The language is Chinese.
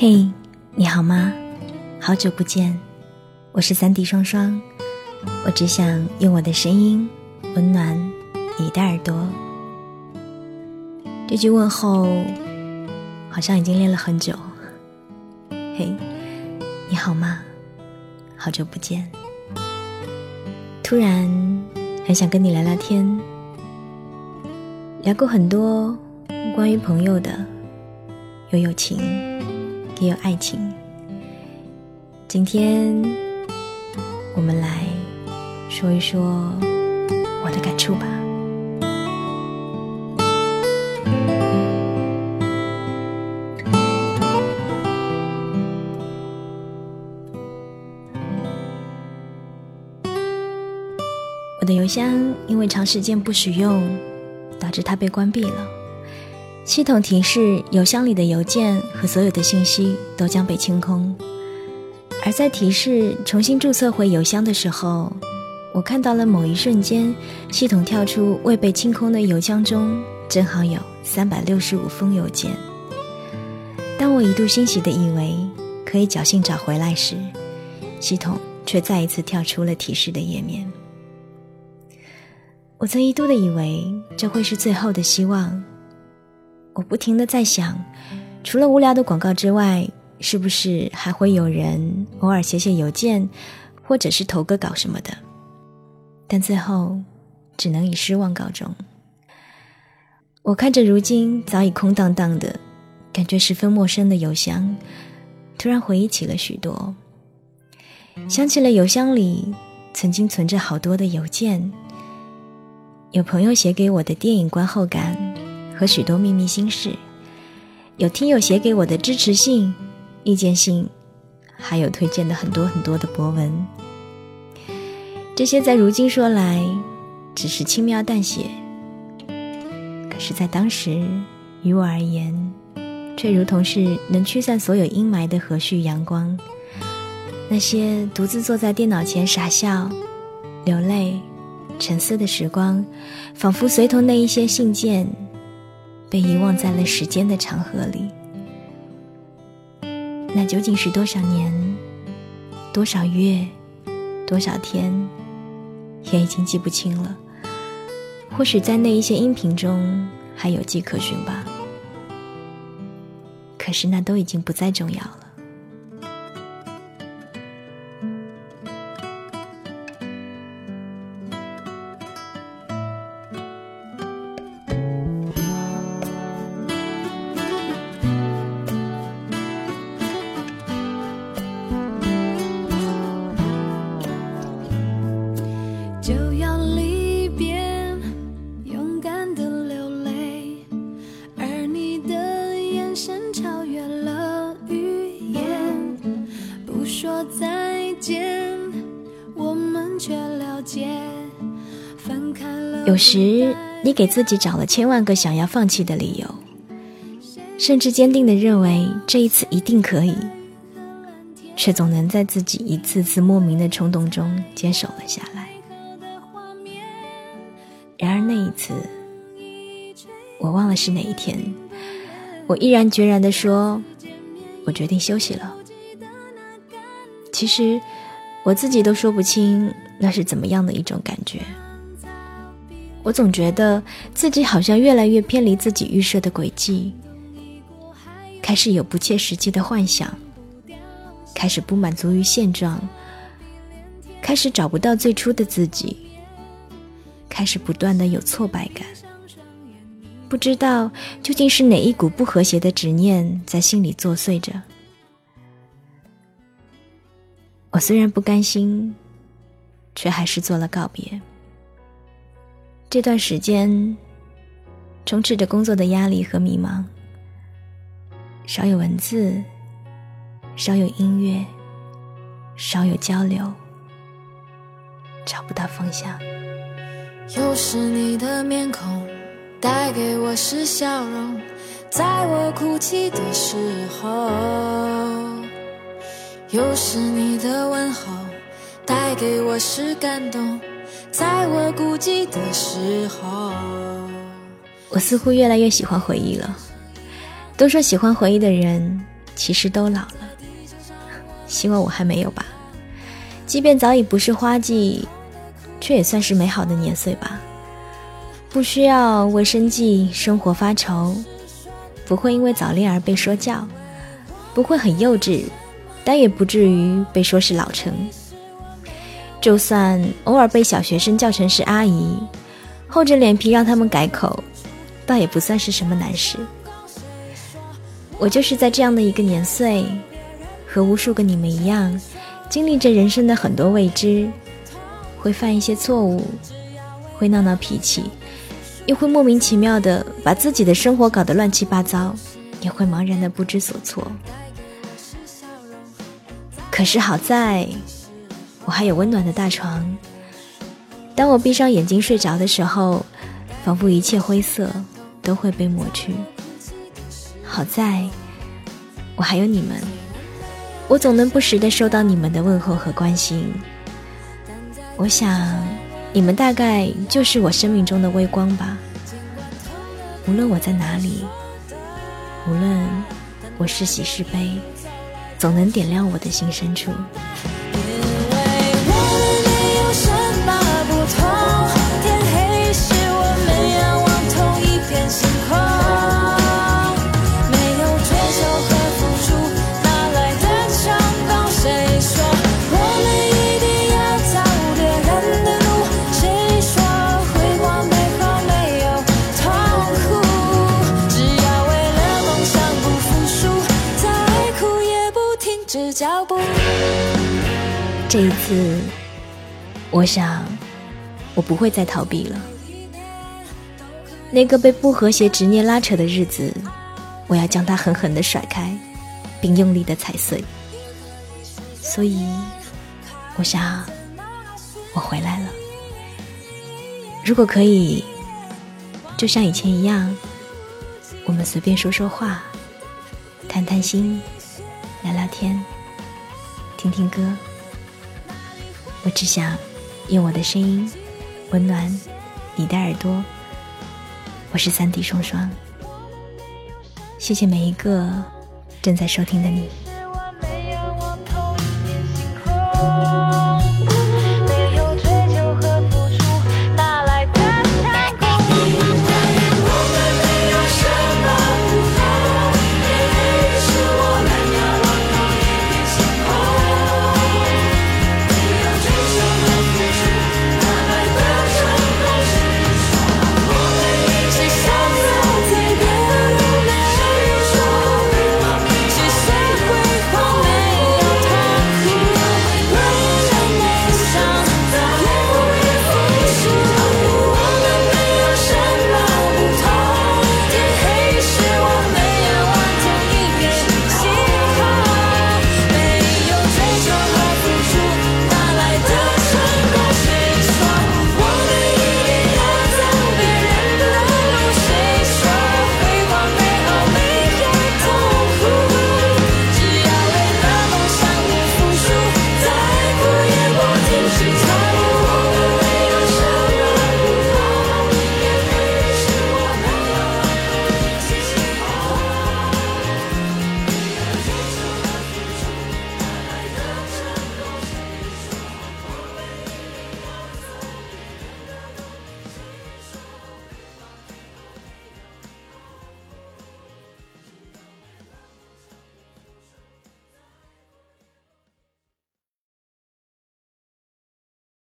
嘿，你好吗？好久不见，我是三 D 双双。我只想用我的声音温暖你的耳朵。这句问候好像已经练了很久。嘿，你好吗？好久不见。突然很想跟你聊聊天，聊过很多关于朋友的，有友情，也有爱情。今天我们来说一说我的感触吧。我的邮箱因为长时间不使用，导致它被关闭了。系统提示邮箱里的邮件和所有的信息都将被清空。而在提示重新注册回邮箱的时候，我看到了某一瞬间，系统跳出未被清空的邮箱中正好有三百六十五封邮件。当我一度欣喜的以为可以侥幸找回来时，系统却再一次跳出了提示的页面。我曾一度的以为这会是最后的希望。我不停的在想，除了无聊的广告之外，是不是还会有人偶尔写写邮件，或者是投个稿什么的？但最后只能以失望告终。我看着如今早已空荡荡的，感觉十分陌生的邮箱，突然回忆起了许多，想起了邮箱里曾经存着好多的邮件。有朋友写给我的电影观后感和许多秘密心事，有听友写给我的支持信、意见信，还有推荐的很多很多的博文。这些在如今说来，只是轻描淡写，可是，在当时于我而言，却如同是能驱散所有阴霾的和煦阳光。那些独自坐在电脑前傻笑、流泪。沉思的时光，仿佛随同那一些信件，被遗忘在了时间的长河里。那究竟是多少年、多少月、多少天，也已经记不清了。或许在那一些音频中还有迹可循吧。可是那都已经不再重要了。有时，你给自己找了千万个想要放弃的理由，甚至坚定的认为这一次一定可以，却总能在自己一次次莫名的冲动中坚守了下来。然而那一次，我忘了是哪一天，我毅然决然的说：“我决定休息了。”其实，我自己都说不清那是怎么样的一种感觉。我总觉得自己好像越来越偏离自己预设的轨迹，开始有不切实际的幻想，开始不满足于现状，开始找不到最初的自己，开始不断的有挫败感，不知道究竟是哪一股不和谐的执念在心里作祟着。我虽然不甘心，却还是做了告别。这段时间，充斥着工作的压力和迷茫，少有文字，少有音乐，少有交流，找不到方向。又是你的面孔，带给我是笑容，在我哭泣的时候；又是你的问候，带给我是感动。在我孤寂的时候，我似乎越来越喜欢回忆了。都说喜欢回忆的人，其实都老了。希望我还没有吧。即便早已不是花季，却也算是美好的年岁吧。不需要为生计、生活发愁，不会因为早恋而被说教，不会很幼稚，但也不至于被说是老成。就算偶尔被小学生叫成是阿姨，厚着脸皮让他们改口，倒也不算是什么难事。我就是在这样的一个年岁，和无数个你们一样，经历着人生的很多未知，会犯一些错误，会闹闹脾气，又会莫名其妙的把自己的生活搞得乱七八糟，也会茫然的不知所措。可是好在。我还有温暖的大床。当我闭上眼睛睡着的时候，仿佛一切灰色都会被抹去。好在，我还有你们，我总能不时的收到你们的问候和关心。我想，你们大概就是我生命中的微光吧。无论我在哪里，无论我是喜是悲，总能点亮我的心深处。这一次，我想，我不会再逃避了。那个被不和谐执念拉扯的日子，我要将它狠狠的甩开，并用力的踩碎。所以，我想，我回来了。如果可以，就像以前一样，我们随便说说话，谈谈心，天，听听歌。我只想用我的声音温暖你的耳朵。我是三弟双双，谢谢每一个正在收听的你。